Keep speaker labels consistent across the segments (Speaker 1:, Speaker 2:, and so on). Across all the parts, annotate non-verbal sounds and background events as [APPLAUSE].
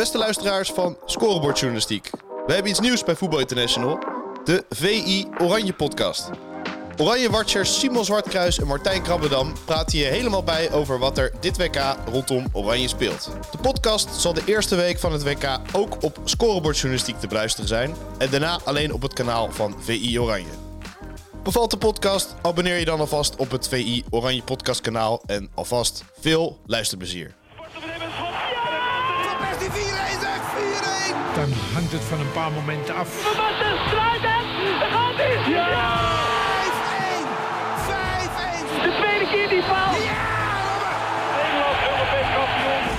Speaker 1: Beste luisteraars van Scorebordjournalistiek. We hebben iets nieuws bij Voetbal International. De VI Oranje podcast. Oranje Watchers Simon Zwartkruis en Martijn Krabbedam praten je helemaal bij over wat er dit WK rondom Oranje speelt. De podcast zal de eerste week van het WK ook op Scorebordjournalistiek te beluisteren zijn. En daarna alleen op het kanaal van VI Oranje. Bevalt de podcast? Abonneer je dan alvast op het VI Oranje podcast kanaal. En alvast veel luisterplezier.
Speaker 2: Hangt het van een paar momenten af.
Speaker 3: Van Basten, Struijden, gaat hij! Ja!
Speaker 4: 5-1! 5-1!
Speaker 3: De tweede keer die fout!
Speaker 4: Ja.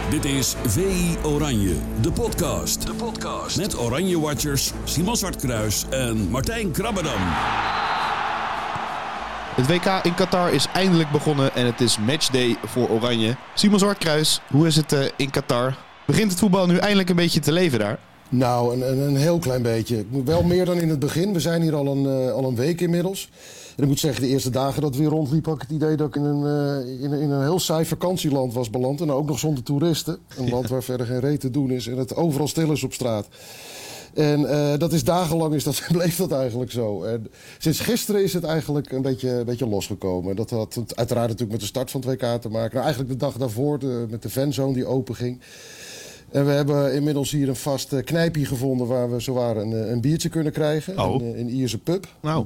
Speaker 5: Dit is VI Oranje, de podcast. De podcast. Met Oranje Watchers, Simon Zwartkruis en Martijn Krabbedam.
Speaker 1: Het WK in Qatar is eindelijk begonnen en het is matchday voor Oranje. Simon Zwartkruis, hoe is het eh, in Qatar? Begint het voetbal nu eindelijk een beetje te leven daar?
Speaker 6: Nou, een, een, heel klein beetje. Wel meer dan in het begin. We zijn hier al een, eh, al een week inmiddels. En ik moet zeggen, de eerste dagen dat we hier rondliepen... had ik het idee dat ik in een, eh, in, een- in een heel saai vakantieland was beland. En ook nog zonder toeristen. Een land waar verder geen reet te doen is. En het overal stil is op straat. En eh, dat is dagenlang is dat, [LAUGHS] bleef dat eigenlijk zo. En sinds gisteren is het eigenlijk een beetje, een beetje losgekomen. Dat had uiteraard natuurlijk met de start van het WK te maken. Nou, eigenlijk de dag daarvoor de- met de fanzone die open ging. En we hebben inmiddels hier een vast eh, knijpje gevonden waar we zowaar een, eh, een biertje kunnen krijgen.
Speaker 1: Oh.
Speaker 6: In, eh, in Ierse pub.
Speaker 1: Nou,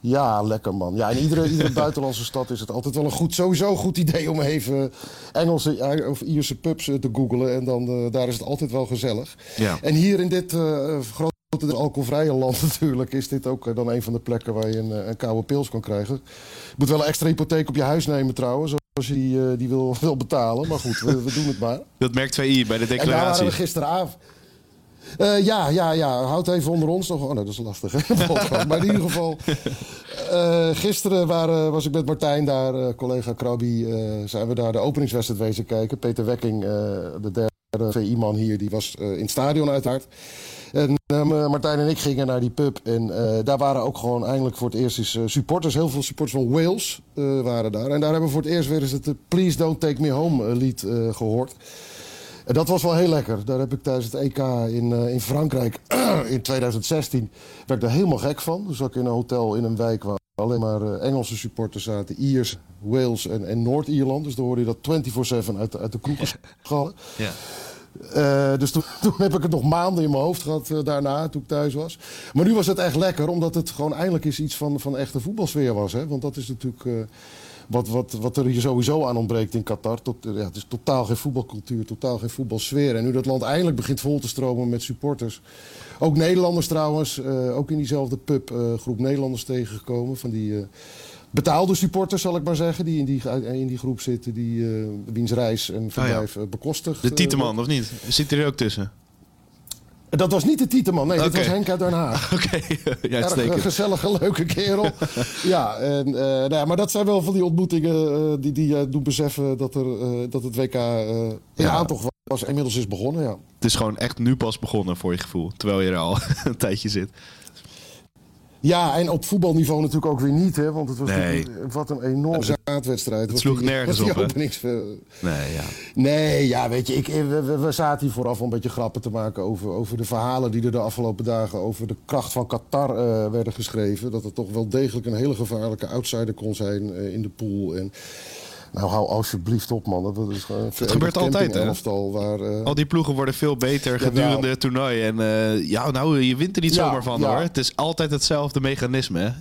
Speaker 6: Ja, lekker man. Ja, in iedere, iedere [LAUGHS] buitenlandse stad is het altijd wel een goed, sowieso een goed idee om even Engelse of Ierse pubs te googlen. En dan, daar is het altijd wel gezellig.
Speaker 1: Ja.
Speaker 6: En hier in dit grote alcoholvrije land [LAUGHS] natuurlijk is dit ook dan een van de plekken waar je een, een koude pils kan krijgen. Je moet wel een extra hypotheek op je huis nemen trouwens, als je die, eh, die wil, [LAUGHS] wil betalen. Maar goed, we, we doen het maar. [LAUGHS]
Speaker 1: dat merkt VI bij de
Speaker 6: En daar waren
Speaker 1: declaratie.
Speaker 6: we gisteravond. Eh, ja, ja, ja. Houd even onder ons nog. Oh, nee, dat is lastig. Hè? [LAUGHS] maar in ieder geval. eh, gisteren waren, was ik met Martijn daar, collega Krabby. eh, zijn we daar de openingswedstrijd wezen kijken. Peter Wekking, de derde VI-man hier, die was in het stadion uiteraard. En eh, Martijn en ik gingen naar die pub. En eh, daar waren ook gewoon eindelijk voor het eerst eens, eh, supporters. Heel veel supporters van Wales waren daar. En daar hebben we voor het eerst weer eens het Please Don't Take Me Home lied eh, gehoord. En dat was wel heel lekker. Daar heb ik tijdens het EK in, in Frankrijk [CLEARS THROAT] in 2016 werd ik er helemaal gek van. Dus zat ik in een hotel in een wijk waar alleen maar Engelse supporters zaten. Iers, Wales en, en Noord-Ierland. Dus dan hoorde je dat 24-7 uit, de- uit de kroeg. [LAUGHS]
Speaker 1: Ja.
Speaker 6: Eh, dus [LAUGHS] toen, heb ik het nog maanden in mijn hoofd gehad eh, daarna, toen ik thuis was. Maar nu was het echt lekker, omdat het gewoon eindelijk eens iets van, van echte voetbalsfeer was. Hè? Want dat is natuurlijk eh, wat, wat, wat er hier sowieso aan ontbreekt in Qatar. Tot, ja, het is totaal geen voetbalcultuur, totaal geen voetbalsfeer. En nu dat land eindelijk begint vol te stromen met supporters. Ook Nederlanders trouwens, ook in diezelfde pub, groep Nederlanders tegengekomen. Van die betaalde supporters, zal ik maar zeggen, die in die, in die groep zitten. Die eh, wiens reis en verblijf eh, bekostigd.
Speaker 1: De
Speaker 6: eh,
Speaker 1: Tieteman, of niet? Zit hij er ook tussen?
Speaker 6: dat was niet de Tieteman, nee, dit was Henk uit Den Haag. [LAUGHS]
Speaker 1: Oké, [LAUGHS]
Speaker 6: Erg
Speaker 1: uitstekend.
Speaker 6: een gezellige, leuke kerel. [LAUGHS] ja, en, eh, nou ja, maar dat zijn wel van die ontmoetingen eh, die, die je doen beseffen dat, er, eh, dat het WK eh in
Speaker 1: Ja.
Speaker 6: aantocht was. Inmiddels is begonnen, ja.
Speaker 1: Het is gewoon echt nu pas begonnen voor je gevoel. Terwijl je er al een tijdje zit.
Speaker 6: Ja, en op voetbalniveau natuurlijk ook weer niet, hè. Want het was
Speaker 1: Nee.
Speaker 6: natuurlijk- wat een enorm zaadwedstrijd.
Speaker 1: het sloeg nergens op, Nee, ja.
Speaker 6: Nee, ja, weet je, ik, we, we- zaten hier vooraf al een beetje grappen te maken over, over de verhalen die er de afgelopen dagen over de kracht van Qatar eh, werden geschreven. Dat het toch wel degelijk een hele gevaarlijke outsider kon zijn eh, in de pool. En, nou, hou alsjeblieft op, man. Dat is gewoon een
Speaker 1: gebeurt altijd, hè?
Speaker 6: waar... eh,
Speaker 1: Al die ploegen worden veel beter gedurende het toernooi. En eh, ja, nou, je wint er niet
Speaker 6: Ja,
Speaker 1: zomaar van
Speaker 6: ja.
Speaker 1: hoor. Het is altijd hetzelfde mechanisme.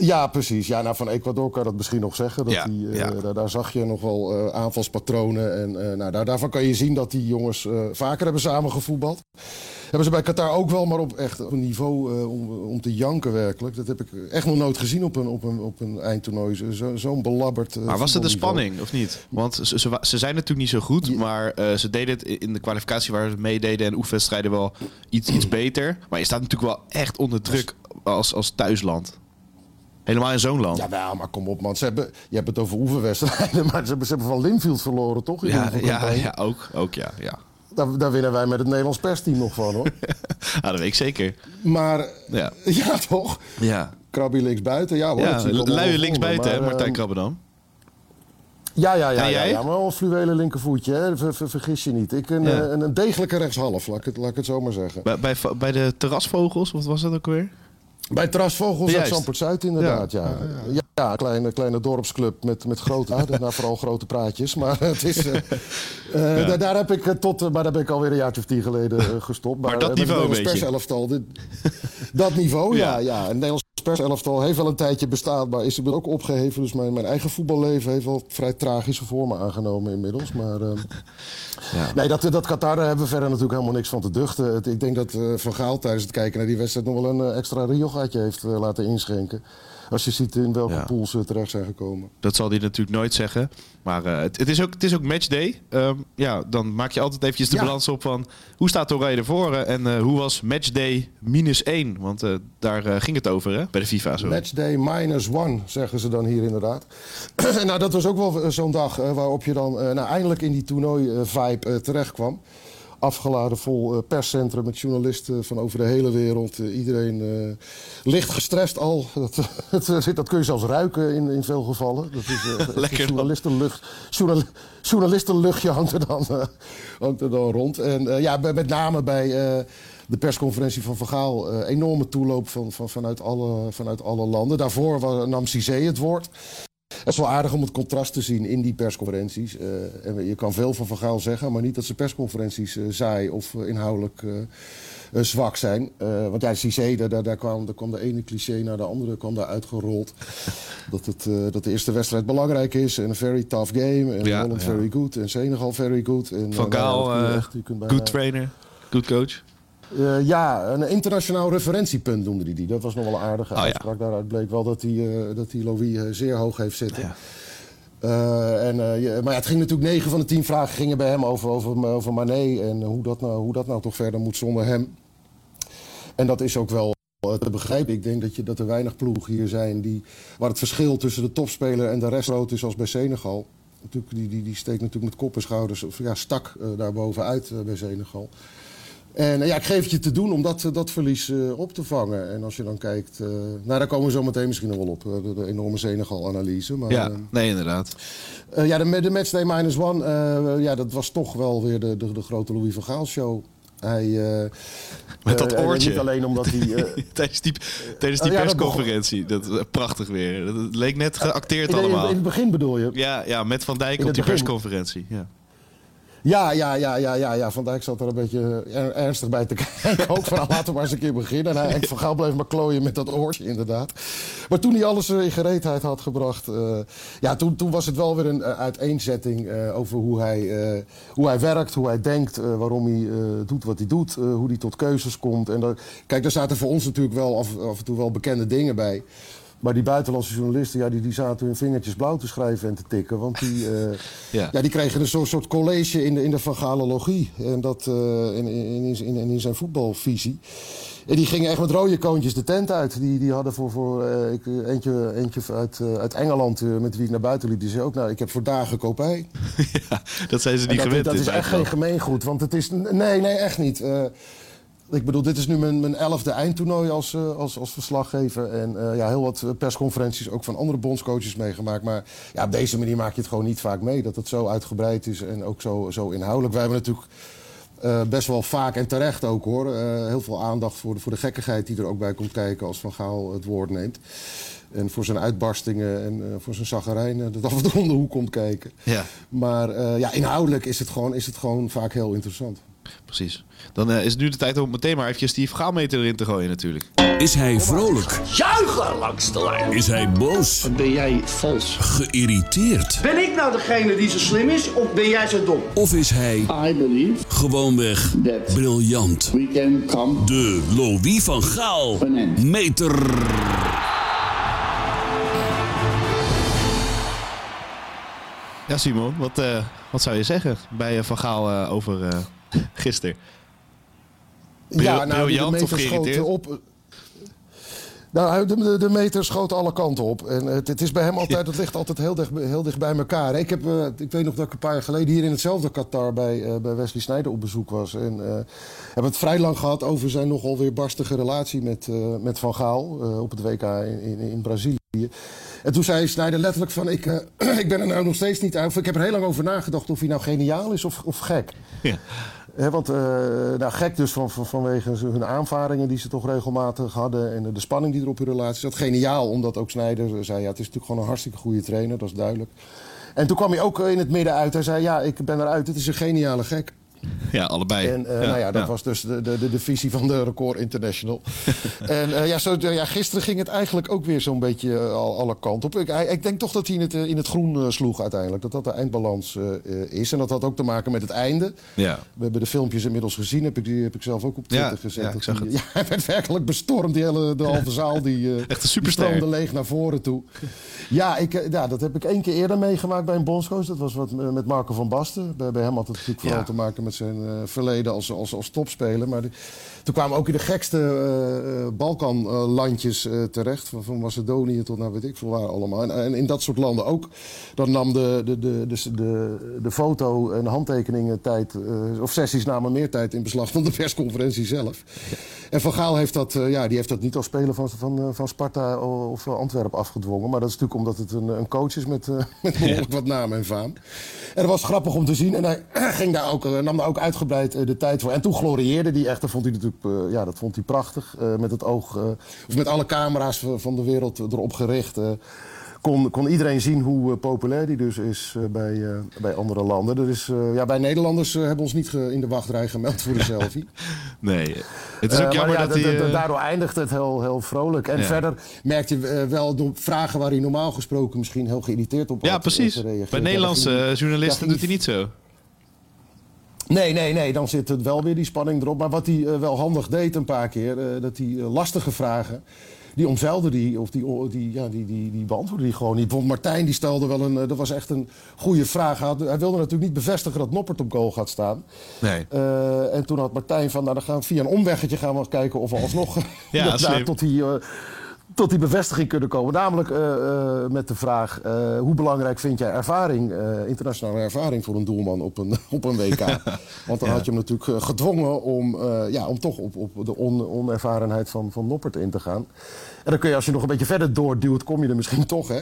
Speaker 6: Ja, precies. Ja, nou, van Ecuador kan dat misschien nog zeggen. Dat
Speaker 1: Ja,
Speaker 6: die, eh,
Speaker 1: ja.
Speaker 6: daar, daar zag je nog wel eh, aanvalspatronen. En eh, nou, daar, daarvan kan je zien dat die jongens vaker hebben samengevoetbald. Hebben ze bij Qatar ook wel, maar op echt op een niveau om, om te janken werkelijk. Dat heb ik echt nog nooit gezien op een, op een, op een eindtoernooi. Zo- Zo, Zo'n belabberd
Speaker 1: Maar was het de spanning of niet? Want ze, ze, ze zijn natuurlijk niet zo goed. Maar ze deden het in de kwalificatie waar ze meededen en oefenwedstrijden wel iets, iets beter. Maar je staat natuurlijk wel echt onder druk als, als thuisland. Helemaal in zo'n land.
Speaker 6: Ja, nou, maar kom op man. Ze hebben, je hebt het over oefenwedstrijden, [LAUGHS] maar ze hebben, ze hebben van Linfield verloren, toch?
Speaker 1: Ja, ja, ja, ook, ook ja, ja.
Speaker 6: Daar, daar winnen wij met het Nederlands persteam nog van, hoor. [LAUGHS]
Speaker 1: Ah, dat weet ik zeker.
Speaker 6: Maar
Speaker 1: Ja, [LAUGHS]
Speaker 6: ja, toch?
Speaker 1: ja.
Speaker 6: Krabby links buiten, ja hoor.
Speaker 1: ja luie links buiten, hè, Martijn
Speaker 6: ehm,
Speaker 1: Krabbedam.
Speaker 6: Ja, ja, ja, ja, ja, maar wel een fluwelen linkervoetje, hè. Ver- ver- vergis je niet. Ik een,
Speaker 4: Ja.
Speaker 6: eh, een, een degelijke rechtshalf, laat ik, het, laat ik het zo maar zeggen.
Speaker 4: Bij, bij, bij de terrasvogels, wat was dat ook weer?
Speaker 6: Bij Trasvogels uit
Speaker 4: Juist.
Speaker 6: Zandvoort Zuid inderdaad, ja. Ja, kleine, kleine dorpsclub met, met grote, ah, [LAUGHS] nou, vooral grote praatjes. Maar [LAUGHS] het is, eh, [LAUGHS] eh, daar, daar heb ik eh, tot, maar daar ben ik alweer een jaartje of tien geleden gestopt.
Speaker 4: Maar dat niveau een beetje.
Speaker 6: dit- dat niveau, ja.
Speaker 4: Ja.
Speaker 6: Nederlands perselftal heeft wel een tijdje bestaan, maar is ook opgeheven. Dus mijn, mijn eigen voetballeven heeft wel vrij tragische vormen aangenomen inmiddels. Maar [LAUGHS] eh, nee, dat, dat Qatar, daar hebben we verder natuurlijk helemaal niks van te duchten. Het- ik denk dat eh, Van Gaal tijdens het kijken naar die wedstrijd nog wel een eh, extra Riojaatje heeft eh, laten inschenken. Als je ziet in welke
Speaker 4: Ja.
Speaker 6: pools ze terecht zijn gekomen.
Speaker 4: Dat zal hij natuurlijk nooit zeggen. Maar eh, het, het, is ook, het is ook matchday. Ehm, ja, dan maak je altijd eventjes de
Speaker 6: Ja.
Speaker 4: balans op van... hoe staat Oranje ervoor eh, en eh, hoe was matchday minus 1? Want daar ging het over hè, bij de FIFA. Zo.
Speaker 6: Matchday minus one, zeggen ze dan hier inderdaad. [CLEARS THROAT] nou, dat was ook wel zo'n dag waarop je dan nou, eindelijk in die toernooi-vibe terecht kwam. Afgeladen vol eh, perscentrum met journalisten van over de hele wereld. Eh, iedereen eh, licht gestrest al. [LAUGHS] Dat, dat, dat kun je zelfs ruiken in, in veel gevallen. Dat is,
Speaker 4: Lekker
Speaker 6: journalistenlucht, journal, journalistenluchtje hangt er dan, hangt er dan rond. En ja, met name bij de persconferentie van Van Gaal... eh, enorme toeloop van, van, vanuit, alle, vanuit alle landen. Daarvoor nam Cizé het woord. Het is wel aardig om het contrast te zien in die persconferenties. Eh, en je kan veel van Van Gaal zeggen, maar niet dat zijn persconferenties eh saai of eh, inhoudelijk zwak zijn. Want ja, Cissé, daar, daar, daar, kwam, daar kwam de ene cliché naar de andere kwam daar uitgerold. dat, het, dat de eerste wedstrijd belangrijk is en een very tough game. En
Speaker 4: Ja,
Speaker 6: Holland
Speaker 4: ja.
Speaker 6: very good en Senegal very good. En,
Speaker 4: Van
Speaker 6: nou,
Speaker 4: Gaal,
Speaker 6: dat echt- bijna-
Speaker 4: good trainer, good coach.
Speaker 6: Eh, ja, een internationaal referentiepunt noemde hij die. Dat was nog wel een aardige
Speaker 4: Oh, ja.
Speaker 6: uitspraak. Daaruit bleek wel dat hij, eh, dat hij Louis eh, zeer hoog heeft zitten.
Speaker 4: Ja.
Speaker 6: En, maar ja, het ging natuurlijk 9 van de 10 vragen gingen bij hem over, over, over Mané. En hoe dat, nou, hoe dat nou toch verder moet zonder hem. En dat is ook wel te begrijpen. Ik denk dat, je, dat er weinig ploegen hier zijn die, waar het verschil tussen de topspeler en de rest groot is als bij Senegal. Natuurlijk, die, die, die steekt natuurlijk met kop en schouders, of ja, stak eh, daar bovenuit eh, bij Senegal. En eh, ja, ik geef het je te doen om dat, eh, dat verlies eh, op te vangen. En als je dan kijkt, nou daar komen we zo meteen misschien nog wel op, de, de enorme Senegal-analyse. Maar,
Speaker 4: Ja, nee inderdaad.
Speaker 6: ja, de, de matchday minus one, ja, dat was toch wel weer de, de, de grote Louis van Gaal show. Hij,
Speaker 4: Met dat oortje.
Speaker 6: Niet alleen omdat hij... [LAUGHS]
Speaker 4: tijdens die, tijdens die
Speaker 6: Oh, ja,
Speaker 4: persconferentie. Dat, prachtig weer. Dat, leek net geacteerd
Speaker 6: in,
Speaker 4: allemaal.
Speaker 6: in het begin bedoel je?
Speaker 4: Ja, ja, met Van Dijk
Speaker 6: In
Speaker 4: op die
Speaker 6: begin.
Speaker 4: persconferentie. Ja.
Speaker 6: Ja, ja, ja, ja, ja, ja. Van Dijk zat er een beetje er- ernstig bij te [LAUGHS] kijken. Ook van, nou, laten we maar eens een keer beginnen. En hij, Van Gaal bleef maar klooien met dat oortje, inderdaad. Maar toen hij alles eh, in gereedheid had gebracht... eh, ja, toen, toen was het wel weer een eh, uiteenzetting eh, over hoe hij, eh, hoe hij werkt, hoe hij denkt... eh, waarom hij eh, doet wat hij doet, eh, hoe hij tot keuzes komt. En kijk, daar zaten voor ons natuurlijk wel af en toe wel bekende dingen bij... Maar die buitenlandse journalisten, ja, die, die zaten hun vingertjes blauw te schrijven en te tikken. Want die, eh, [LAUGHS]
Speaker 4: Ja.
Speaker 6: ja, die kregen een soort, soort college in de, in de. En dat eh, in, in, in, in, in zijn voetbalvisie. En die gingen echt met rode koontjes de tent uit. Die, die hadden voor, voor eh, ik, eentje, eentje uit, uit Engeland, met wie ik naar buiten liep. Die zei ook, nou, ik heb voor dagen kopij. [LAUGHS]
Speaker 4: ja, dat zijn ze niet
Speaker 6: dat,
Speaker 4: gewend.
Speaker 6: dat
Speaker 4: in
Speaker 6: is echt geen gemeengoed. Want het is. Nee, nee, echt niet. Eh, ik bedoel, dit is nu mijn, mijn elfde eindtoernooi als, eh, als, als verslaggever. En eh, ja, heel wat persconferenties ook van andere bondscoaches meegemaakt. Maar ja, op deze manier maak je het gewoon niet vaak mee. Dat het zo uitgebreid is en ook zo, zo inhoudelijk. Wij hebben natuurlijk eh, best wel vaak en terecht ook hoor. eh, heel veel aandacht voor de, voor de gekkigheid die er ook bij komt kijken als Van Gaal het woord neemt. En voor zijn uitbarstingen en eh, voor zijn zaggerijnen dat af en toe om de hoek komt kijken.
Speaker 4: Ja,
Speaker 6: Maar eh, ja, inhoudelijk is het, gewoon, is het gewoon vaak heel interessant.
Speaker 4: Precies. Dan eh, is het nu de tijd om meteen maar eventjes die vergaalmeter erin te gooien natuurlijk.
Speaker 5: Is hij vrolijk?
Speaker 7: Juichen langs de lijn.
Speaker 5: Is hij boos?
Speaker 7: Ben jij vals?
Speaker 5: Geïrriteerd?
Speaker 8: Ben ik nou degene die zo slim is of ben jij zo dom?
Speaker 5: Of is hij
Speaker 1: I believe
Speaker 5: gewoonweg
Speaker 1: that
Speaker 5: briljant?
Speaker 1: we can come
Speaker 5: De Louis van Gaal meter.
Speaker 4: Ja, Simon, wat, eh, wat zou je zeggen bij eh, Van Gaal over eh [LAUGHS] gisteren? Bril- briljant
Speaker 6: de
Speaker 4: of geïrriteerd?
Speaker 6: op. Nou, de, de, meter schoot alle kanten op. En het, het is bij hem altijd, het ligt altijd heel dicht, heel dicht bij elkaar. Ik, heb, eh, ik weet nog dat ik een paar jaar geleden hier in hetzelfde Qatar bij, eh, bij Wesley Sneijder op bezoek was. En eh hebben het vrij lang gehad over zijn nogal weer barstige relatie met, eh, met Van Gaal eh, op het WK in, in, in Brazilië. En toen zei Snijder letterlijk van, ik, eh, [CLEARS THROAT] ik ben er nou nog steeds niet uit. Ik heb er heel lang over nagedacht of hij nou geniaal is of, of gek.
Speaker 1: Ja.
Speaker 6: Hè, want eh, nou, gek dus van, van, vanwege hun aanvaringen die ze toch regelmatig hadden. En de spanning die er op hun relatie zat. Geniaal, omdat ook Snijder zei, ja, het is natuurlijk gewoon een hartstikke goede trainer, dat is duidelijk. En toen kwam hij ook in het midden uit. Hij zei, ja, ik ben eruit, het is een geniale gek. [LAUGHS]
Speaker 1: Ja, allebei.
Speaker 6: En eh, nou ja, dat was dus de, de, de, visie van de Record International. [LAUGHS] en eh, ja, zo, ja, gisteren ging het eigenlijk ook weer zo'n beetje eh, al, alle kanten op. Ik, ik denk toch dat hij in het, in het groen sloeg uiteindelijk. Dat dat de eindbalans is. En dat had ook te maken met het einde.
Speaker 1: Ja.
Speaker 6: We hebben de filmpjes inmiddels gezien. Heb ik, die heb ik zelf ook op Twitter gezet.
Speaker 1: ja, ik zag
Speaker 6: die-
Speaker 1: het. [LAUGHS]
Speaker 6: Ja, hij werd werkelijk bestormd, die hele de halve zaal. Die,
Speaker 1: Echt een superster.
Speaker 6: leeg naar voren toe. Ja, ik, ja, dat heb ik één keer eerder meegemaakt bij een bondscoach. Dat was wat met Marco van Basten. Bij, bij hem had het natuurlijk vooral te maken met zijn eh, verleden als, als, als topspeler. Maar toen kwamen ook in de gekste eh, eh, Balkanlandjes terecht. Van, van Macedonië tot nou weet ik veel waar allemaal. En, in dat soort landen ook. Dan nam de, de, de, de, de, de foto- en handtekeningen tijd... of sessies namen meer tijd in beslag dan de persconferentie zelf. En Van Gaal heeft dat, eh, ja, die heeft dat niet als speler van, van, eh, van Sparta of Antwerpen afgedwongen. Maar dat is natuurlijk omdat het een, een coach is met, eh, met behoorlijk wat naam en faam. En dat was grappig om te zien. En hij [CLEARS THROAT] ging daar ook, eh, nam daar ook uitgebreid eh, de tijd voor. En toen glorieerde hij echt. Dat vond hij natuurlijk eh, ja, dat vond hij prachtig. Eh, met het oog, eh, of met alle camera's van van de wereld erop gericht. Kon, kon iedereen zien hoe eh, populair die dus is eh, bij, eh, bij andere landen. Er is, ja, bij Nederlanders hebben ons niet in de wachtrij gemeld voor de selfie. [LAUGHS]
Speaker 1: Nee. Het is ook jammer
Speaker 6: ja,
Speaker 1: dat hij...
Speaker 6: da- da- daardoor eindigt het heel, heel vrolijk. En
Speaker 1: Ja.
Speaker 6: verder merkte je wel door vragen waar hij normaal gesproken misschien heel geïrriteerd op
Speaker 1: ja,
Speaker 6: had,
Speaker 1: precies. Bij
Speaker 6: Ja,
Speaker 1: Nederlandse journalisten
Speaker 6: ja,
Speaker 1: doet hij niet zo.
Speaker 6: Nee, nee, nee. Dan zit het wel weer die spanning erop. Maar wat hij wel handig deed een paar keer, eh, dat hij lastige vragen. Die omzeilde die, of die, die, ja, die, die, die beantwoordde die gewoon niet. Bijvoorbeeld Martijn die stelde wel een, eh, dat was echt een goede vraag. Hij, had- hij wilde natuurlijk niet bevestigen dat Noppert op goal gaat staan.
Speaker 1: Nee.
Speaker 6: Eh, en toen had Martijn van, nou dan gaan we via een omweggetje gaan we kijken of we alsnog [LAUGHS]
Speaker 1: Ja, [LAUGHS]
Speaker 6: daar tot die, eh, tot die bevestiging kunnen komen. Namelijk eh, eh, met de vraag, eh, hoe belangrijk vind jij ervaring, internationale ervaring voor een doelman op een, [LAUGHS] op een WK? [LAUGHS] Want dan had je hem natuurlijk gedwongen om, ja, om toch op, op de on, onervarenheid van, van Noppert in te gaan. En dan kun je als je nog een beetje verder doorduwt, kom je er misschien toch, hè?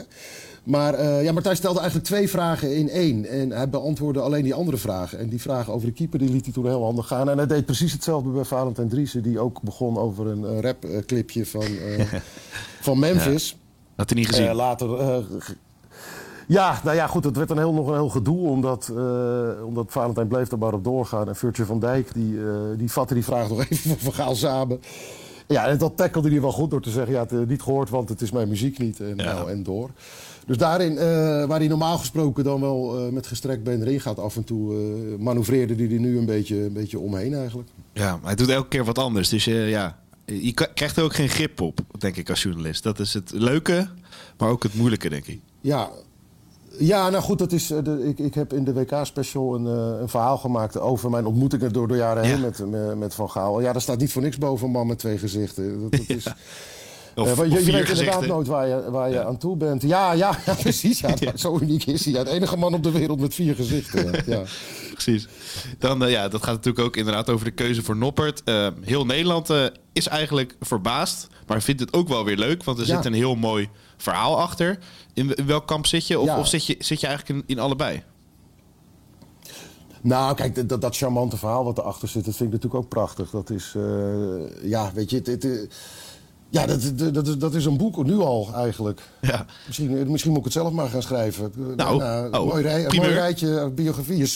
Speaker 6: Maar eh, ja, Martijn stelde eigenlijk twee vragen in één. En hij beantwoordde alleen die andere vragen. En die vragen over de keeper die liet hij toen heel handig gaan. En hij deed precies hetzelfde bij Valentijn Driessen. Die ook begon over een eh, rapclipje van, eh, [LAUGHS] van Memphis.
Speaker 1: Had hij niet gezien.
Speaker 6: Eh, later. eh, ja, nou ja, goed. Het werd een heel, nog een heel gedoe. Omdat, eh, omdat Valentijn bleef er maar op doorgaan. En Virtue van Dijk die, die vatte die vraag nog [LAUGHS] even van Gaal samen. Ja, en dat tackelde hij wel goed door te zeggen: ja, het niet gehoord, want het is mijn muziek niet. En,
Speaker 1: Ja.
Speaker 6: nou, en door. Dus daarin, eh, waar hij normaal gesproken dan wel eh, met gestrekt been erin gaat, af en toe eh, manoeuvreerde hij er nu een beetje, een beetje omheen eigenlijk.
Speaker 1: Ja, maar hij doet elke keer wat anders. Dus ja, je krijgt er ook geen grip op, denk ik, als journalist. Dat is het leuke, maar ook het moeilijke, denk ik.
Speaker 6: Ja, ja nou goed, dat is, de, ik, ik heb in de WK-special een, een verhaal gemaakt over mijn ontmoetingen door de jaren
Speaker 1: Ja.
Speaker 6: heen met, met, met Van Gaal. Ja, daar staat niet voor niks boven een man met twee gezichten. Dat, dat [LAUGHS] is,
Speaker 1: Of,
Speaker 6: eh,
Speaker 1: of
Speaker 6: je,
Speaker 1: vier
Speaker 6: weet inderdaad nooit waar je, waar je aan toe bent. Ja, ja, [LAUGHS] ja precies. Ja, [LAUGHS] Zo uniek is hij. De enige man op de wereld met vier gezichten. Ja. [LAUGHS]
Speaker 1: Precies. Dan, eh, ja, dat gaat natuurlijk ook inderdaad over de keuze voor Noppert. Eh, heel Nederland is eigenlijk verbaasd, maar vindt het ook wel weer leuk. Want er zit een heel mooi verhaal achter. In, in welk kamp zit je? Of, of zit, je, zit je eigenlijk in, in allebei?
Speaker 6: Nou, kijk, dat, dat charmante verhaal wat erachter zit, dat vind ik natuurlijk ook prachtig. Dat is, ja, weet je, het, het, ja, dat, dat, dat, is, dat is een boek nu al eigenlijk.
Speaker 1: Ja.
Speaker 6: Misschien, misschien moet ik het zelf maar gaan schrijven.
Speaker 1: Nou,
Speaker 6: een
Speaker 1: oh,
Speaker 6: mooi, rij, mooi rijtje biografieën.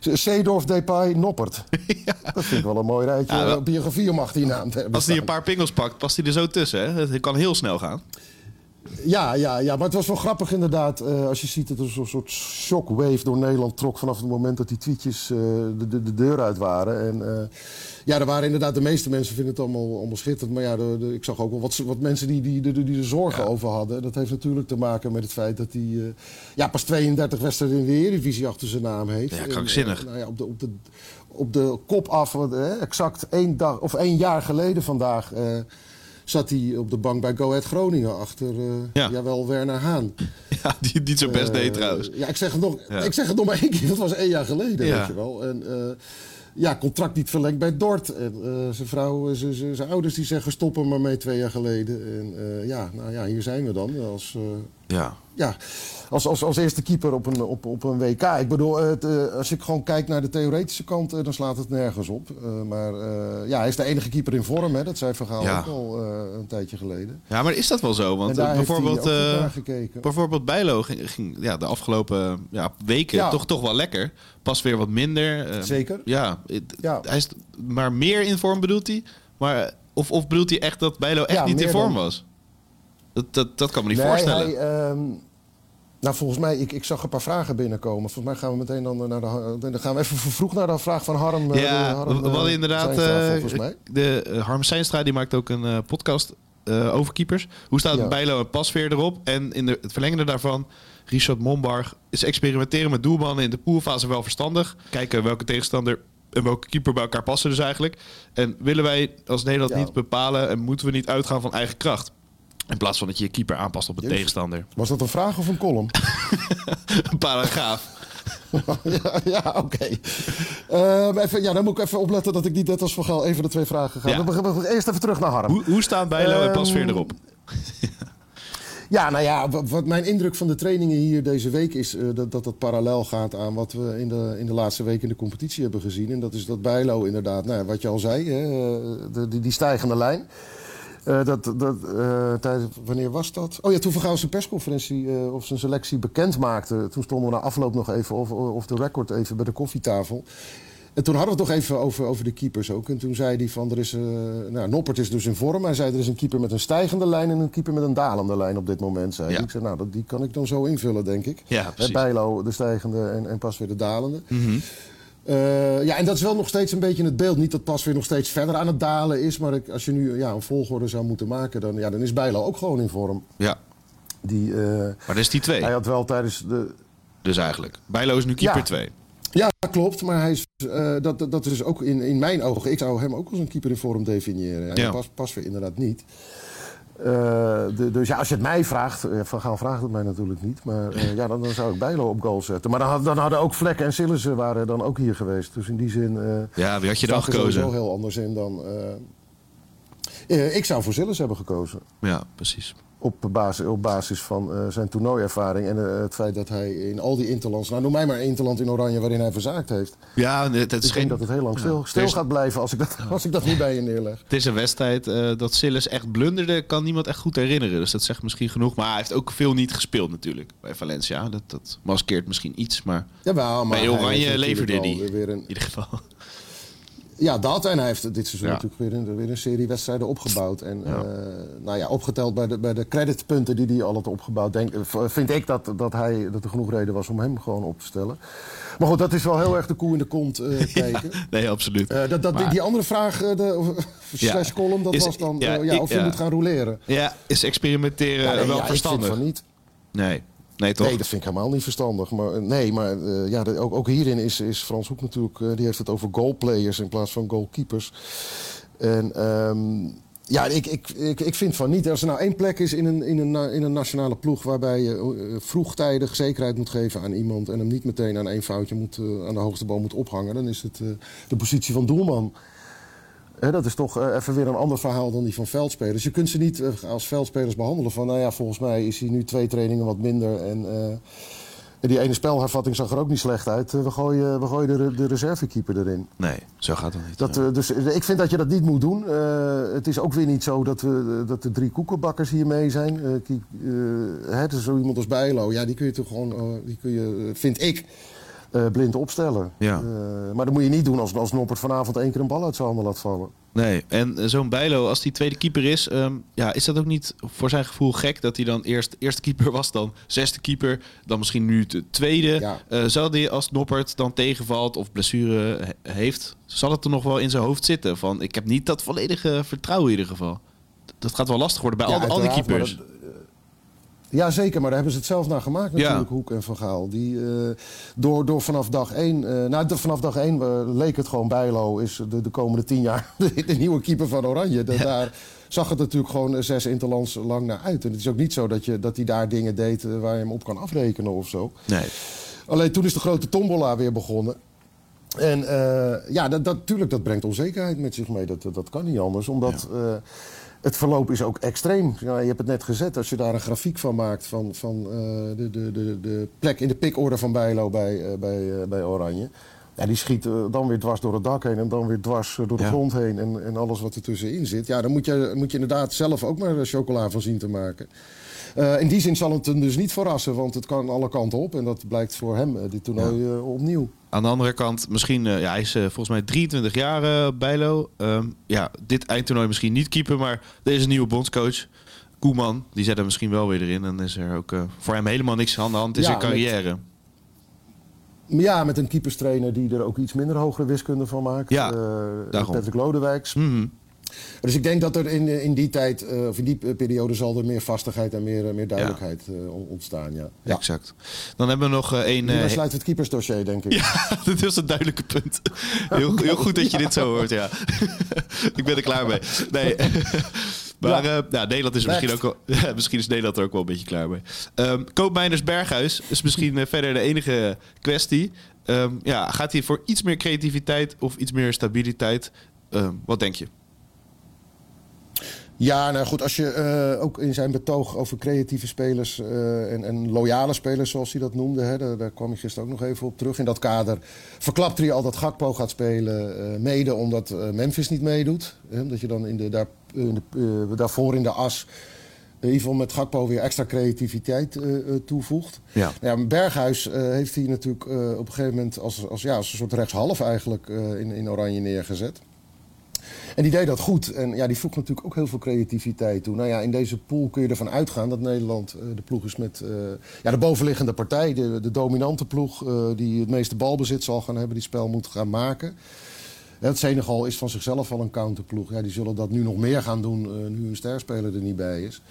Speaker 6: Seedorf, Depay, Noppert. [LAUGHS] Dat vind ik wel een mooi rijtje
Speaker 1: Ja, wel-
Speaker 6: biografie om achter je naam hebben
Speaker 1: Als hij een paar pingels pakt, past hij er zo tussen. Hè? Het kan heel snel gaan.
Speaker 6: Ja, ja, ja, maar het was wel grappig inderdaad. eh, als je ziet dat er zo'n soort shockwave door Nederland trok... vanaf het moment dat die tweetjes eh, de, de, de deur uit waren. En eh, ja, er waren inderdaad... de meeste mensen vinden het allemaal, allemaal schitterend. Maar ja, de, ik zag ook wel wat, wat mensen die, die, die, die er zorgen over hadden. Dat heeft natuurlijk te maken met het feit dat hij... ja, pas 32 wedstrijden in de Eredivisie achter zijn naam heeft.
Speaker 1: Ja, krankzinnig.
Speaker 6: nou ja, op de, op de, op de kop af, exact één, dag, of één jaar geleden vandaag... zat hij op de bank bij Go Ahead Groningen achter, eh
Speaker 1: Ja.
Speaker 6: jawel, Werner Haan. [LAUGHS]
Speaker 1: Ja, die niet zo best deed
Speaker 6: Eh,
Speaker 1: trouwens.
Speaker 6: Ja, ik zeg het nog,
Speaker 1: Ja.
Speaker 6: ik zeg het nog maar één keer. Dat was één jaar geleden,
Speaker 1: Ja.
Speaker 6: weet je wel. En, eh, ja, contract niet verlengd bij Dort. En, zijn vrouw, zijn- ouders die zeggen stoppen maar mee twee jaar geleden. En ja, nou ja, hier zijn we dan. Als,
Speaker 1: Ja.
Speaker 6: Ja, als, als, als eerste keeper op een, op, op een WK. Ik bedoel, het, eh, als ik gewoon kijk naar de theoretische kant, eh, dan slaat het nergens op. Eh, maar eh, ja, hij is de enige keeper in vorm, hè. dat zei Vergaal
Speaker 1: Ja.
Speaker 6: ook al eh, een tijdje geleden.
Speaker 1: ja, maar is dat wel zo? Want eh, bijvoorbeeld, eh, bijvoorbeeld Bijlo ging, ging ja, de afgelopen ja, weken
Speaker 6: Ja.
Speaker 1: toch, toch wel lekker. Pas weer wat minder. eh,
Speaker 6: Zeker.
Speaker 1: Ja, het-
Speaker 6: Ja.
Speaker 1: Hij is maar meer in vorm bedoelt hij? Maar, of, of bedoelt hij echt dat Bijlo echt niet in vorm
Speaker 6: dan-
Speaker 1: was? Dat, dat, dat kan me niet
Speaker 6: Nee,
Speaker 1: voorstellen.
Speaker 6: Hij, ehm, nou, volgens mij, ik, ik zag een paar vragen binnenkomen. Volgens mij gaan we meteen dan eh, naar de, dan gaan we even vroeg naar de vraag van Harm. eh,
Speaker 1: Ja,
Speaker 6: Harm,
Speaker 1: we, we
Speaker 6: eh,
Speaker 1: hadden inderdaad...
Speaker 6: Zijnstra,
Speaker 1: eh,
Speaker 6: volgens mij.
Speaker 1: de, eh, Harm Seinstra die maakt ook een eh, podcast eh, over keepers. Hoe staat
Speaker 6: Ja.
Speaker 1: Bijlo en Pasveer erop? En in de, het verlengende daarvan... Richard Mombarg is experimenteren met doelmannen in de poolfase wel verstandig. Kijken welke tegenstander en welke keeper bij elkaar passen dus eigenlijk. En willen wij als Nederland
Speaker 6: Ja.
Speaker 1: niet bepalen... en moeten we niet uitgaan van eigen kracht? In plaats van dat je je keeper aanpast op een
Speaker 6: Jezus.
Speaker 1: tegenstander.
Speaker 6: Was dat een vraag of een column? [LAUGHS]
Speaker 1: Een paragraaf. [LAUGHS]
Speaker 6: ja, ja oké. Ehm, even, ja, dan moet ik even opletten dat ik niet net als Van Gaal even de twee vragen ga.
Speaker 1: Ja.
Speaker 6: Dan beginnen we eerst even terug naar Harm.
Speaker 1: Hoe, hoe staan Bijlo en Pasveer
Speaker 6: Ehm,
Speaker 1: erop? [LAUGHS]
Speaker 6: Ja, nou ja, wat, wat mijn indruk van de trainingen hier deze week is... eh, dat, dat dat parallel gaat aan wat we in de, in de laatste week in de competitie hebben gezien. En dat is dat Bijlo inderdaad, nou, wat je al zei, hè, eh, de, die, die stijgende lijn. Eh, dat, dat, eh, tijdens, wanneer was dat? Oh ja, toen Van Gaal zijn persconferentie eh, of zijn selectie bekend maakte. Toen stonden we na afloop nog even, of, of de record even bij de koffietafel. En toen hadden we het nog even over, over de keepers ook. En toen zei hij van, er is, nou, Noppert is dus in vorm. Hij zei, er is een keeper met een stijgende lijn en een keeper met een dalende lijn op dit moment. Zei.
Speaker 1: Ja.
Speaker 6: Ik zei, nou, dat, die kan ik dan zo invullen, denk ik.
Speaker 1: Ja, precies.
Speaker 6: Bijlo de stijgende en, en pas weer de dalende.
Speaker 1: Mhm.
Speaker 6: Eh, ja, en dat is wel nog steeds een beetje het beeld. Niet dat pas weer nog steeds verder aan het dalen is. Maar ik- als je nu ja, een volgorde zou moeten maken, dan, ja, dan is Bijlo ook gewoon in vorm.
Speaker 1: Ja,
Speaker 6: Die, eh,
Speaker 1: maar dat is die twee.
Speaker 6: hij had wel tijdens de,
Speaker 1: Dus eigenlijk. Bijlo is nu keeper
Speaker 6: Ja.
Speaker 1: 2.
Speaker 6: Ja, klopt. Maar hij is, eh, dat, dat, dat is ook in, in mijn ogen. Ik zou hem ook als een keeper in vorm definiëren. En
Speaker 1: Ja.
Speaker 6: pas, pas weer inderdaad niet. Eh, de- dus ja, als je het mij vraagt. eh, Van Gaal vraagt het mij natuurlijk niet. Maar eh, ja, dan, dan zou ik Bijlo op goal zetten. Maar dan, had- dan hadden ook Vlekken en Sillissen waren dan ook hier geweest. Dus in die zin.
Speaker 1: Ja, wie had je dan
Speaker 6: staat er sowieso
Speaker 1: gekozen?
Speaker 6: heel anders in dan. ik zou voor Sillissen hebben gekozen.
Speaker 1: Ja, precies.
Speaker 6: Op basis, op basis van eh, zijn toernooiervaring en eh, het feit dat hij in al die interlands... Nou, noem mij maar interland in Oranje waarin hij verzaakt heeft.
Speaker 1: Ja, het is
Speaker 6: Ik
Speaker 1: geen...
Speaker 6: dat het heel lang stil,
Speaker 1: Ja.
Speaker 6: stil
Speaker 1: is-
Speaker 6: gaat blijven als ik, dat, als ik dat niet bij je neerleg.
Speaker 1: Het is een wedstrijd eh, dat Sillis echt blunderde, kan niemand echt goed herinneren. Dus dat zegt misschien genoeg. Maar hij heeft ook veel niet gespeeld natuurlijk bij Valencia. Dat, dat maskeert misschien iets, maar
Speaker 6: Jawel, maar
Speaker 1: bij Oranje leverde
Speaker 6: wel
Speaker 1: hij. In ieder geval.
Speaker 6: Ja, dat. En hij heeft dit seizoen
Speaker 1: Ja.
Speaker 6: natuurlijk weer een, weer een serie wedstrijden opgebouwd. En eh, nou ja, opgeteld bij de, bij de creditpunten die hij al had opgebouwd... Denk, eh, vind ik dat, dat, hij, dat er genoeg reden was om hem gewoon op te stellen. Maar goed, dat is wel heel erg de koe in de kont eh, [LAUGHS] kijken.
Speaker 1: Nee, absoluut.
Speaker 6: Dat, dat, die,
Speaker 1: Maar-
Speaker 6: die andere vraag, de, slash column, dat
Speaker 1: Is-
Speaker 6: was dan
Speaker 1: ja, ik-
Speaker 6: of je moet gaan roleren.
Speaker 1: Ja, is experimenteren wel
Speaker 6: ja, ik vind
Speaker 1: verstandig?
Speaker 6: van niet.
Speaker 1: Nee. Nee, toch?
Speaker 6: Nee, dat vind ik helemaal niet verstandig. Maar, eh, nee, maar eh, ja, ook, ook hierin is, is Frans Hoek natuurlijk... eh, die heeft het over goalplayers in plaats van goalkeepers. En ehm, ja, ik, ik, ik, ik vind van niet. Als er nou één plek is in een, in een, in een nationale ploeg... waarbij je vroegtijdig zekerheid moet geven aan iemand... en hem niet meteen aan één foutje moet, aan de hoogste boom moet ophangen... dan is het de positie van doelman. Hè, dat is toch eh, even weer een ander verhaal dan die van veldspelers. Je kunt ze niet eh, als veldspelers behandelen van... nou ja, volgens mij is hij nu twee trainingen wat minder... en eh, en die ene spelhervatting zag er ook niet slecht uit. We gooien, we gooien de, re- de reservekeeper erin.
Speaker 1: Nee, zo gaat het niet.
Speaker 6: Dat,
Speaker 1: ja.
Speaker 6: dus ik vind dat je dat niet moet doen. Het is ook weer niet zo dat, we, dat de drie koekenbakkers hier mee zijn. Hè, dus zo iemand als Bijlo, ja, die kun je toch gewoon, eh, die kun je, vind ik, eh, blind opstellen.
Speaker 1: Ja.
Speaker 6: Eh, maar dat moet je niet doen als, als Noppert vanavond één keer een bal uit zijn handen laat vallen.
Speaker 1: Nee, en eh, zo'n Bijlo, als die tweede keeper is, ehm, ja, is dat ook niet voor zijn gevoel gek dat hij dan eerst eerste keeper was, dan zesde keeper, dan misschien nu de tweede.
Speaker 6: Ja.
Speaker 1: Zal die als Noppert dan tegenvalt of blessure he- heeft, zal het er nog wel in zijn hoofd zitten van ik heb niet dat volledige vertrouwen in ieder geval. Dat gaat wel lastig worden bij
Speaker 6: Ja,
Speaker 1: al, al die keepers.
Speaker 6: Ja, zeker, maar daar hebben ze het zelf naar gemaakt natuurlijk,
Speaker 1: Ja.
Speaker 6: Hoek en Van Gaal. Die, eh, door, door vanaf dag één, eh, nou, vanaf dag één eh, leek het gewoon Bijlo is de, de komende tien jaar [LAUGHS] de, de nieuwe keeper van Oranje. Da- Daar zag het natuurlijk gewoon zes interlands lang naar uit. En het is ook niet zo dat, je, dat hij daar dingen deed waar je hem op kan afrekenen of zo.
Speaker 1: Nee.
Speaker 6: Alleen toen is de grote tombola weer begonnen. En ja, dat, dat, natuurlijk, dat brengt onzekerheid met zich mee. Dat, dat, dat kan niet anders, omdat het verloop is ook extreem. Ja, je hebt het net gezet, als je daar een grafiek van maakt... van, van eh, de, de, de, de plek in de pikorde van Bijlo bij, eh, bij, eh, bij Oranje... Ja, die schiet dan weer dwars door het dak heen en dan weer dwars door de
Speaker 1: Ja.
Speaker 6: grond heen... En, en alles wat er tussenin zit. Ja, dan moet je, moet je inderdaad zelf ook maar chocola van zien te maken. Eh, in die zin zal het hem dus niet verrassen, want het kan alle kanten op. En dat blijkt voor hem, eh, dit toernooi, eh, opnieuw.
Speaker 1: Aan de andere kant, misschien, ja, hij is volgens mij 23 jaar Bijlo. Ehm, ja, dit eindtoernooi misschien niet keeper, maar er is een nieuwe bondscoach. Koeman, die zet hem misschien wel weer erin. En is er ook voor hem helemaal niks aan de hand in
Speaker 6: Ja,
Speaker 1: zijn carrière.
Speaker 6: Ja, met een keeperstrainer die er ook iets minder hogere wiskunde van maakt.
Speaker 1: Ja, daarom.
Speaker 6: Patrick Lodewijks.
Speaker 1: Mhm.
Speaker 6: Dus ik denk dat er in, in die tijd, eh, of in die periode, zal er meer vastigheid en meer, eh, meer duidelijkheid eh, on- ontstaan. Ja. Ja.
Speaker 1: Exact. Dan hebben we nog één...
Speaker 6: Dan sluit het keepersdossier, denk ik. [LAUGHS]
Speaker 1: Ja, dit is een duidelijke punt. [LAUGHS] Heel, heel goed dat je dit zo hoort, ja. [LAUGHS] ik ben er klaar mee. Nee. Maar
Speaker 6: Ja.
Speaker 1: ja, Nederland is er misschien ook wel, ja, misschien is Nederland er ook wel een beetje klaar mee. Ehm Koopmeiners Berghuis is misschien verder de enige kwestie. Ehm, ja, gaat hij voor iets meer creativiteit of iets meer stabiliteit? Ehm, wat denk je?
Speaker 6: Ja, nou goed, als je eh, ook in zijn betoog over creatieve spelers eh, en, en loyale spelers, zoals hij dat noemde, hè, daar, daar kwam je gisteren ook nog even op terug. In dat kader verklapt hij al dat Gakpo gaat spelen, eh, mede omdat Memphis niet meedoet. Hè, omdat je dan in de, daar, in de, daarvoor in de as in ieder geval met Gakpo weer extra creativiteit toevoegt.
Speaker 1: Ja.
Speaker 6: Ja, Berghuis heeft hij natuurlijk op een gegeven moment als, als, ja, als een soort rechtshalf eigenlijk in, in Oranje neergezet. En die deed dat goed. En ja, die voegt natuurlijk ook heel veel creativiteit toe. Nou ja, in deze pool kun je ervan uitgaan dat Nederland eh, de ploeg is met eh, ja, de bovenliggende partij. De, de dominante ploeg eh, die het meeste balbezit zal gaan hebben. Die spel moet gaan maken. Het Senegal is van zichzelf al een counterploeg. Ja, die zullen dat nu nog meer gaan doen eh, nu een sterspeler er niet bij is.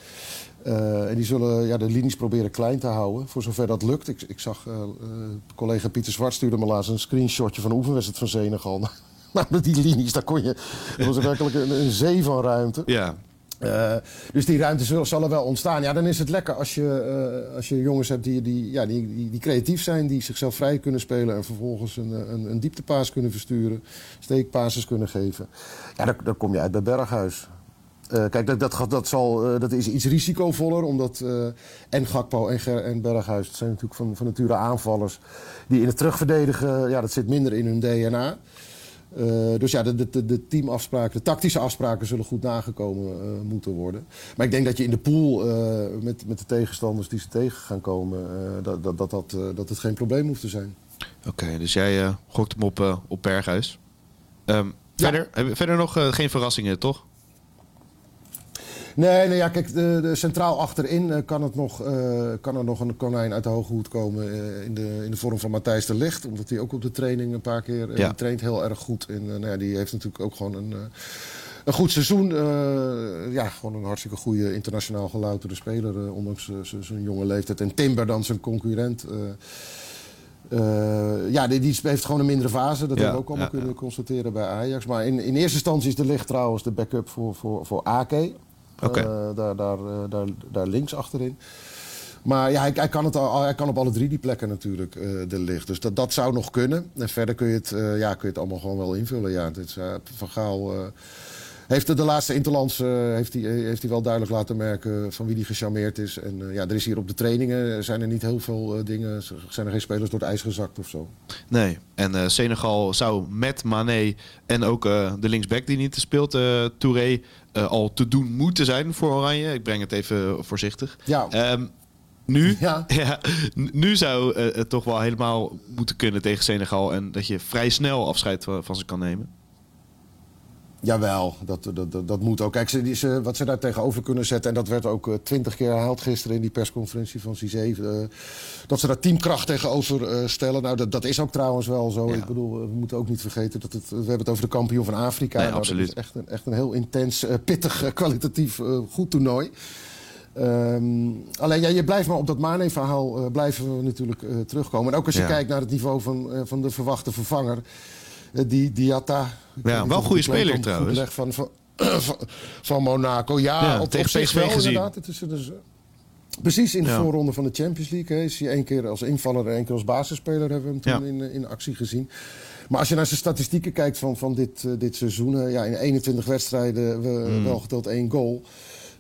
Speaker 6: En die zullen ja, de linies proberen klein te houden, voor zover dat lukt. Ik, ik zag, eh, collega Pieter Zwart stuurde me laatst een screenshotje van de oefenwedstrijd van Senegal. Met die linies, daar kon je... Dat was werkelijk een, een zee van ruimte.
Speaker 1: Ja,
Speaker 6: Eh, dus die ruimte zal, zal er wel ontstaan. Ja, dan is het lekker als je, eh, als je jongens hebt die, die, ja, die, die, die creatief zijn, die zichzelf vrij kunnen spelen en vervolgens een, een, een dieptepaas kunnen versturen, steekpases kunnen geven. Ja, dan, dan kom je uit bij Berghuis. Eh, kijk, dat, dat, dat, zal, eh, dat is iets risicovoller, omdat eh, en Gakpo en, Ger en Berghuis, dat zijn natuurlijk van, van nature aanvallers, die in het terugverdedigen, ja, dat zit minder in hun DNA. Eh, dus ja, de, de, de- teamafspraken, de tactische afspraken zullen goed nagekomen eh, moeten worden. Maar ik denk dat je in de pool eh, met, met de tegenstanders die ze tegen gaan komen, dat, dat, dat, dat, dat het geen probleem hoeft te zijn.
Speaker 1: oké. dus jij gokt hem op, op Berghuis. Ehm, verder, verder nog geen verrassingen, toch?
Speaker 6: Nee, nee ja, kijk, de, de centraal achterin eh, kan, het nog, eh, kan er nog een konijn uit de hoge hoed komen eh, in, de, in de vorm van Matthijs de Ligt. Omdat hij ook op de training een paar keer,
Speaker 1: Ja.
Speaker 6: traint heel erg goed. En nou ja, die heeft natuurlijk ook gewoon een, een goed seizoen. Ja, gewoon een hartstikke goede internationaal gelouterde speler, ondanks zijn jonge leeftijd. En Timber dan zijn concurrent. ja, die, die heeft gewoon een mindere fase. Dat
Speaker 1: Ja,
Speaker 6: hebben we ook allemaal
Speaker 1: ja,
Speaker 6: kunnen
Speaker 1: ja.
Speaker 6: constateren bij Ajax. Maar in, in eerste instantie is de licht trouwens de backup voor, voor, voor Ake. Eh, daar, daar, eh, daar, daar links achterin. Maar ja, hij, kan het al, hij kan op alle drie die plekken natuurlijk eh, de licht. Dus dat, dat zou nog kunnen. En verder kun je het, ja, kun je het allemaal gewoon wel invullen. Ja, dit, is, van Gaal heeft de, de laatste Interlands eh, heeft hij, heeft hij wel duidelijk laten merken van wie hij gecharmeerd is. En eh, ja, er is hier op de trainingen zijn er niet heel veel eh, dingen. Zijn er geen spelers door het ijs gezakt of zo.
Speaker 1: Nee. En eh, Senegal zou met Mané en ook eh, de linksback die niet speelt, eh Touré, eh, al te doen moeten zijn voor Oranje. Ik breng het even voorzichtig.
Speaker 6: Ja.
Speaker 1: Ehm, nu, [LAUGHS]
Speaker 6: Ja. [LAUGHS]
Speaker 1: ja, nu zou eh, het toch wel helemaal moeten kunnen tegen Senegal. En dat je vrij snel afscheid van ze kan nemen.
Speaker 6: Jawel, dat, dat, dat, dat moet ook. Kijk, ze, die, ze, wat ze daar tegenover kunnen zetten... en dat werd ook eh, twintig keer herhaald gisteren in die persconferentie van Cizé... eh, dat ze daar teamkracht tegenover eh, stellen. Nou, dat, dat is ook trouwens wel zo.
Speaker 1: Ja.
Speaker 6: Ik bedoel, we moeten ook niet vergeten... dat het, we hebben het over de kampioen van Afrika.
Speaker 1: Nee,
Speaker 6: Nou,
Speaker 1: absoluut.
Speaker 6: Dat is echt een, echt een heel intens, pittig, kwalitatief goed toernooi. Ehm, alleen ja, je blijft maar op dat Mane-verhaal blijven we natuurlijk terugkomen. En ook als je
Speaker 1: Ja.
Speaker 6: kijkt naar het niveau van, van de verwachte vervanger... eh, die Diatta.
Speaker 1: Ja, wel goede speler
Speaker 6: goed
Speaker 1: trouwens.
Speaker 6: Van, [CLEARS THROAT] van, van, Monaco. Ja,
Speaker 1: Ja,
Speaker 6: op,
Speaker 1: tegen PSV
Speaker 6: wel
Speaker 1: gezien.
Speaker 6: inderdaad. Het is dus, precies in de
Speaker 1: Ja.
Speaker 6: voorronde van de Champions League. Hè, is hij één keer als invaller en één keer als basisspeler hebben we hem toen
Speaker 1: Ja.
Speaker 6: in, in actie gezien. Maar als je naar zijn statistieken kijkt van, van dit, eh, dit seizoen... eh, ja, in 21 wedstrijden we, wel geteld één goal...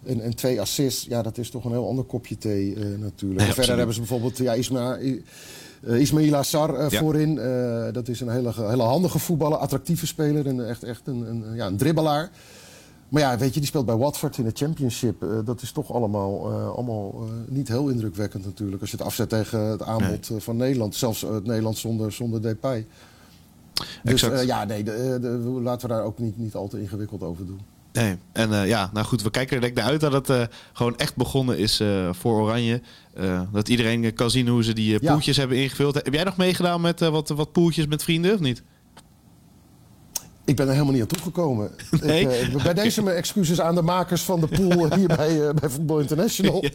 Speaker 6: En, en twee assists, ja, dat is toch een heel ander kopje thee natuurlijk. Verder hebben ze bijvoorbeeld ja, Isma, I- eh, Ismail Assar eh,
Speaker 1: Ja.
Speaker 6: voorin. Eh, dat is een hele, hele handige voetballer, attractieve speler en echt, echt een, een, ja, een dribbelaar. Maar ja, weet je, die speelt bij Watford in de Championship. Dat is toch allemaal, allemaal niet heel indrukwekkend natuurlijk. Als je het afzet tegen het aanbod van Nederland. Zelfs het Nederland zonder, zonder Depay. Dus
Speaker 1: Exact.
Speaker 6: ja, nee, de, de- laten we daar ook niet, niet al te ingewikkeld over doen.
Speaker 1: Nee, en eh, ja, nou goed, we kijken er denk ik naar uit dat het eh, gewoon echt begonnen is eh, voor Oranje. Dat iedereen kan zien hoe ze die
Speaker 6: Ja.
Speaker 1: poeltjes hebben ingevuld. Heb jij nog meegedaan met wat, wat poeltjes met vrienden of niet?
Speaker 6: Ik ben er helemaal niet aan toegekomen. [LAUGHS]
Speaker 1: Nee?
Speaker 6: Ik, bij deze mijn excuses aan de makers van de pool [LAUGHS] hier bij, bij Football International.
Speaker 1: Ja.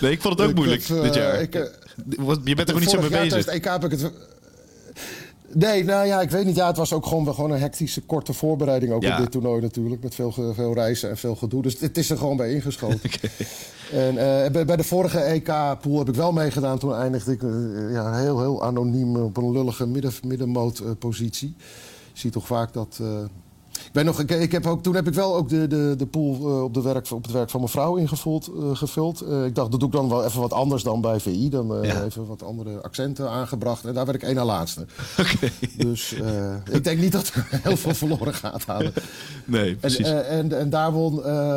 Speaker 1: Nee, ik vond het ook
Speaker 6: Ik
Speaker 1: moeilijk
Speaker 6: heb,
Speaker 1: dit jaar.
Speaker 6: ik,
Speaker 1: je bent er gewoon niet zo mee bezig.
Speaker 6: het EK heb ik het... Nee, nou ja, ik weet niet. Ja, het was ook gewoon, gewoon een hectische, korte voorbereiding ook
Speaker 1: Ja.
Speaker 6: op dit toernooi natuurlijk. Met veel, veel reizen en veel gedoe. Dus het is er gewoon bij ingeschoten. [LAUGHS] En eh, bij, bij de vorige EK-pool heb ik wel meegedaan. Toen eindigde ik eh, ja, heel, heel anoniem op een lullige midden, middenmoot-positie. Je ziet toch vaak dat... ik ben nog, ik, ik heb ook, toen heb ik wel ook de, de, de pool eh, op, de werk, op het werk van mijn vrouw ingevuld. eh, gevuld. Eh, ik dacht, dat doe ik dan wel even wat anders dan bij VI. Dan
Speaker 1: Ja.
Speaker 6: even wat andere accenten aangebracht. En daar werd ik één na laatste. [LAUGHS] Dus ik denk niet dat er heel veel verloren gaat aan. [LAUGHS]
Speaker 1: Nee,
Speaker 6: En,
Speaker 1: precies.
Speaker 6: eh, en, en daar, won,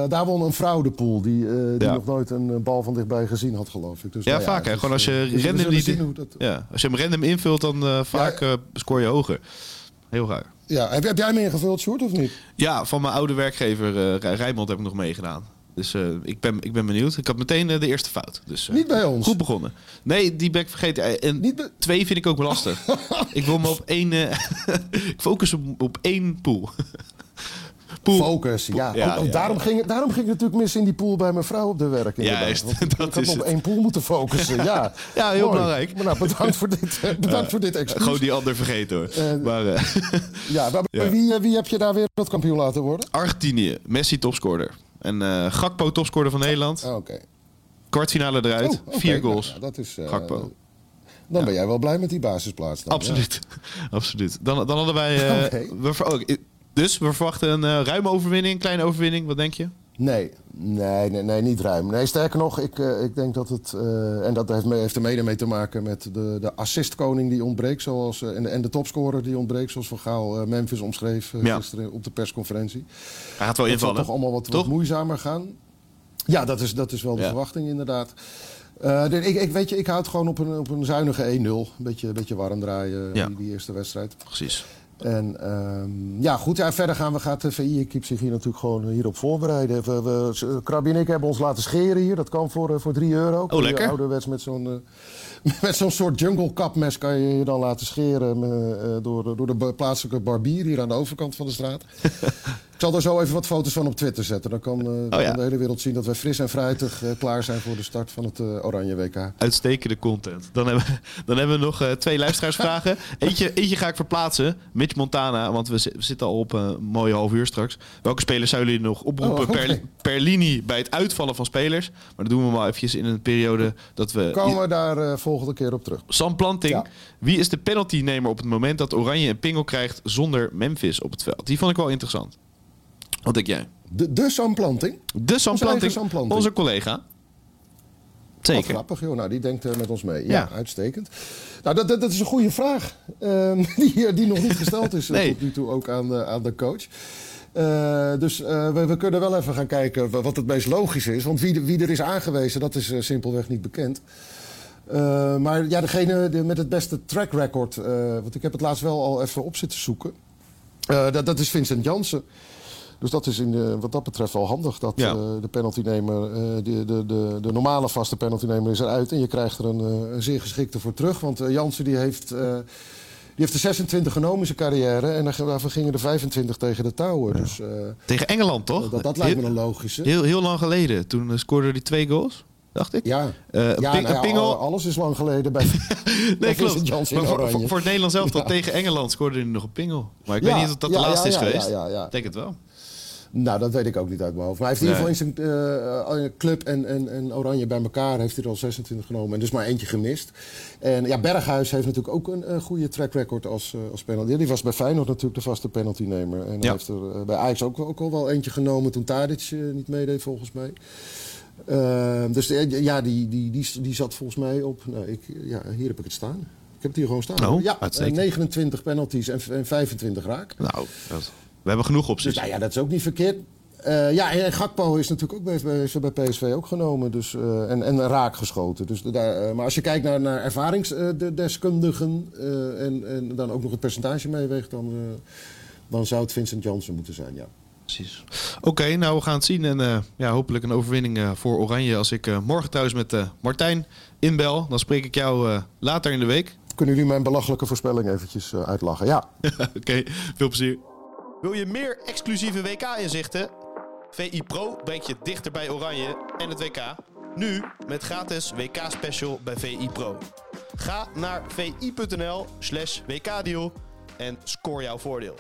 Speaker 6: daar won een vrouw de pool die, die
Speaker 1: Ja.
Speaker 6: nog nooit een bal van dichtbij gezien had, geloof ik. Dus,
Speaker 1: ja,
Speaker 6: nou
Speaker 1: vaak hè.
Speaker 6: dus,
Speaker 1: Gewoon als je
Speaker 6: dus
Speaker 1: random niet...
Speaker 6: dat-
Speaker 1: Ja, als je hem random invult, dan vaak scoor je hoger. Heel raar.
Speaker 6: Ja, heb, heb jij hem ingevuld, Sjoerd, of niet?
Speaker 1: Ja, van mijn oude werkgever eh Rij- Rijnmond heb ik nog meegedaan. Dus eh, ik, ben, ik ben benieuwd. Ik had meteen eh, de eerste fout. Dus, eh,
Speaker 6: Niet bij ons.
Speaker 1: Goed begonnen. Nee, die ben ik vergeten. Eh, En
Speaker 6: Niet
Speaker 1: twee vind ik ook wel lastig. [LAUGHS] ik wil me op één... eh, [LAUGHS] ik focus op, op één pool.
Speaker 6: Focus, ja.
Speaker 1: Ja,
Speaker 6: Ook- ook
Speaker 1: ja,
Speaker 6: daarom, Ging, het- daarom ging het natuurlijk mis in die pool bij mijn vrouw op de werk.
Speaker 1: Juist,
Speaker 6: Want ik- [LAUGHS]
Speaker 1: dat
Speaker 6: ik
Speaker 1: is
Speaker 6: op één pool moeten focussen, ja. [LAUGHS]
Speaker 1: Ja, heel
Speaker 6: Mooi.
Speaker 1: belangrijk.
Speaker 6: Maar nou, bedankt voor dit, [LAUGHS] eh, bedankt voor dit excuus.
Speaker 1: Gewoon die ander vergeten hoor.
Speaker 6: Eh,
Speaker 1: maar eh,
Speaker 6: Ja, maar
Speaker 1: Ja.
Speaker 6: Wie, wie heb je daar wereldkampioen laten worden?
Speaker 1: Argentinië, Messi topscorer. En eh Gakpo topscorer van Nederland.
Speaker 6: Ah, Oké.
Speaker 1: Kwartfinale eruit.
Speaker 6: Oh.
Speaker 1: Vier
Speaker 6: Nou,
Speaker 1: goals.
Speaker 6: ja, dat is,
Speaker 1: Gakpo.
Speaker 6: Dan ben jij wel blij met die basisplaats. Dan,
Speaker 1: Absoluut. Absoluut. Dan, dan hadden wij... we oh, i- dus we verwachten een eh, ruime overwinning, een kleine overwinning. Wat denk je?
Speaker 6: Nee, nee, nee, nee, niet ruim. Nee, sterker nog, ik, eh, ik denk dat het... eh, en dat heeft, heeft er mede mee te maken met de, de assistkoning die ontbreekt. Zoals, en, de, en de topscorer die ontbreekt, zoals Van Gaal Memphis omschreef
Speaker 1: Ja.
Speaker 6: gisteren op de persconferentie.
Speaker 1: Hij gaat wel
Speaker 6: Dat zal
Speaker 1: invallen.
Speaker 6: toch allemaal wat, wat moeizamer gaan. Ja, dat is, dat is wel de
Speaker 1: Ja.
Speaker 6: verwachting inderdaad. De- ik, ik, weet je, ik houd gewoon op een, op een zuinige 1-0. Een beetje, beetje warm draaien,
Speaker 1: Ja.
Speaker 6: die, die eerste wedstrijd.
Speaker 1: Precies.
Speaker 6: En ehm, ja, goed, ja, verder gaan we, gaat de VI-equipe zich hier natuurlijk gewoon hierop voorbereiden. We, we, Krabby en ik hebben ons laten scheren hier. Dat kan voor, eh, voor 3 euro. Je
Speaker 1: lekker.
Speaker 6: Ouderwets met zo'n eh, [LAUGHS] met zo'n soort jungle kapmes kan je je dan laten scheren eh, door, de- door de plaatselijke barbier hier aan de overkant van de straat. [LAUGHS] ik zal er zo even wat foto's van op Twitter zetten. Dan kan, eh, dan
Speaker 1: Oh ja.
Speaker 6: kan de hele wereld zien dat wij fris en fruitig eh, klaar zijn voor de start van het eh, Oranje WK.
Speaker 1: Uitstekende content. Dan hebben, we- dan hebben we nog eh, twee luisteraarsvragen. [LAUGHS] Eentje, eentje ga ik verplaatsen. Mitch Montana, want we, zi- we zitten al op een mooie half uur straks. Welke spelers zouden jullie nog oproepen
Speaker 6: Oh,
Speaker 1: per, per linie bij het uitvallen van spelers? Maar dat doen we maar eventjes in een periode dat we...
Speaker 6: Komen we daar eh, volgende keer op terug.
Speaker 1: Sam Planting.
Speaker 6: Ja.
Speaker 1: Wie is de penaltynemer op het moment dat Oranje een pingel krijgt zonder Memphis op het veld? Die vond ik wel interessant. Wat denk jij?
Speaker 6: De, de samplanting.
Speaker 1: De Sam
Speaker 6: Onze eigen
Speaker 1: Planting,
Speaker 6: Sam Planting.
Speaker 1: onze collega.
Speaker 6: Wat
Speaker 1: Zeker.
Speaker 6: grappig, joh. Nou, die denkt eh, met ons mee. Ja,
Speaker 1: Ja.
Speaker 6: uitstekend. Nou, dat, dat, dat is een goede vraag. ehm, [LAUGHS] die, die nog niet gesteld is eh,
Speaker 1: Nee.
Speaker 6: tot nu toe ook aan, de- aan de coach. Eh, dus eh, we, we kunnen wel even gaan kijken wa- wat het meest logisch is. Want wie, de- wie er is aangewezen, dat is eh, simpelweg niet bekend. Eh, maar ja, degene met het beste track record... eh, want ik heb het laatst wel al even op zitten zoeken. eh, dat, dat is Vincent Jansen. Dus dat is in de, wat dat betreft wel handig. Dat
Speaker 1: Ja.
Speaker 6: eh, de penaltynemer, eh, de, de, de, de normale vaste penaltynemer is eruit. En je krijgt er een, eh, een zeer geschikte voor terug. Want Jansen die heeft, die heeft er 26 genomen in zijn carrière. En daar- daarvan gingen er 25 tegen de touwen. Dus
Speaker 1: Tegen Engeland, toch?
Speaker 6: dat, dat lijkt me een logische.
Speaker 1: heel, heel lang geleden. Toen scoorde hij twee goals, dacht ik.
Speaker 6: Ja,
Speaker 1: een
Speaker 6: ja,
Speaker 1: ping-
Speaker 6: nou ja, al- alles is lang geleden bij, [LAUGHS]
Speaker 1: Nee, [LAUGHS] klopt. Maar voor, voor, het Nederlands elftal
Speaker 6: Ja.
Speaker 1: tegen Engeland scoorde hij nog een pingel. Maar ik weet niet of dat de laatste is geweest. Ik denk het wel.
Speaker 6: Nou, dat weet ik ook niet uit mijn hoofd. Maar hij heeft in ieder geval in zijn eh, club en, en, en Oranje bij elkaar heeft hij er al 26 genomen. En dus maar eentje gemist. En ja, Berghuis heeft natuurlijk ook een, een goede track record als, uh, als penalty. Die was bij Feyenoord natuurlijk de vaste penaltynemer. En hij
Speaker 1: Ja.
Speaker 6: heeft er uh, bij Ajax ook, ook al wel eentje genomen toen Tadic uh, niet meedeed volgens mij. Uh, dus ja, die, die, die, die zat volgens mij op... Nou, ik, ja, hier heb ik het staan. Ik heb het hier gewoon staan.
Speaker 1: Oh,
Speaker 6: ja,
Speaker 1: uitstekend.
Speaker 6: 29 penalties en, en 25 raak.
Speaker 1: Nou, dat, we hebben genoeg opties.
Speaker 6: Dus nou ja, dat is ook niet verkeerd. Uh, ja, en Gakpo is natuurlijk ook bij, bij, bij PSV ook genomen. Dus, uh, en, en raak geschoten. Dus daar, uh, maar als je kijkt naar, naar ervaringsdeskundigen en, en dan ook nog het percentage meeweegt, dan, dan zou het Vincent Janssen moeten zijn, ja.
Speaker 1: Precies. Oké, okay, nou we gaan het zien. En uh, ja, hopelijk een overwinning uh, voor Oranje. Als ik uh, morgen thuis met Martijn inbel, dan spreek ik jou later in de week.
Speaker 6: Kunnen jullie mijn belachelijke voorspelling eventjes uitlachen? Ja. [LAUGHS]
Speaker 1: Oké, okay, veel plezier.
Speaker 4: Wil je meer exclusieve WK-inzichten? VI Pro brengt je dichter bij Oranje en het WK. Nu met gratis WK-special bij VI Pro. Ga naar vi.nl slash WK-deal en score jouw voordeel.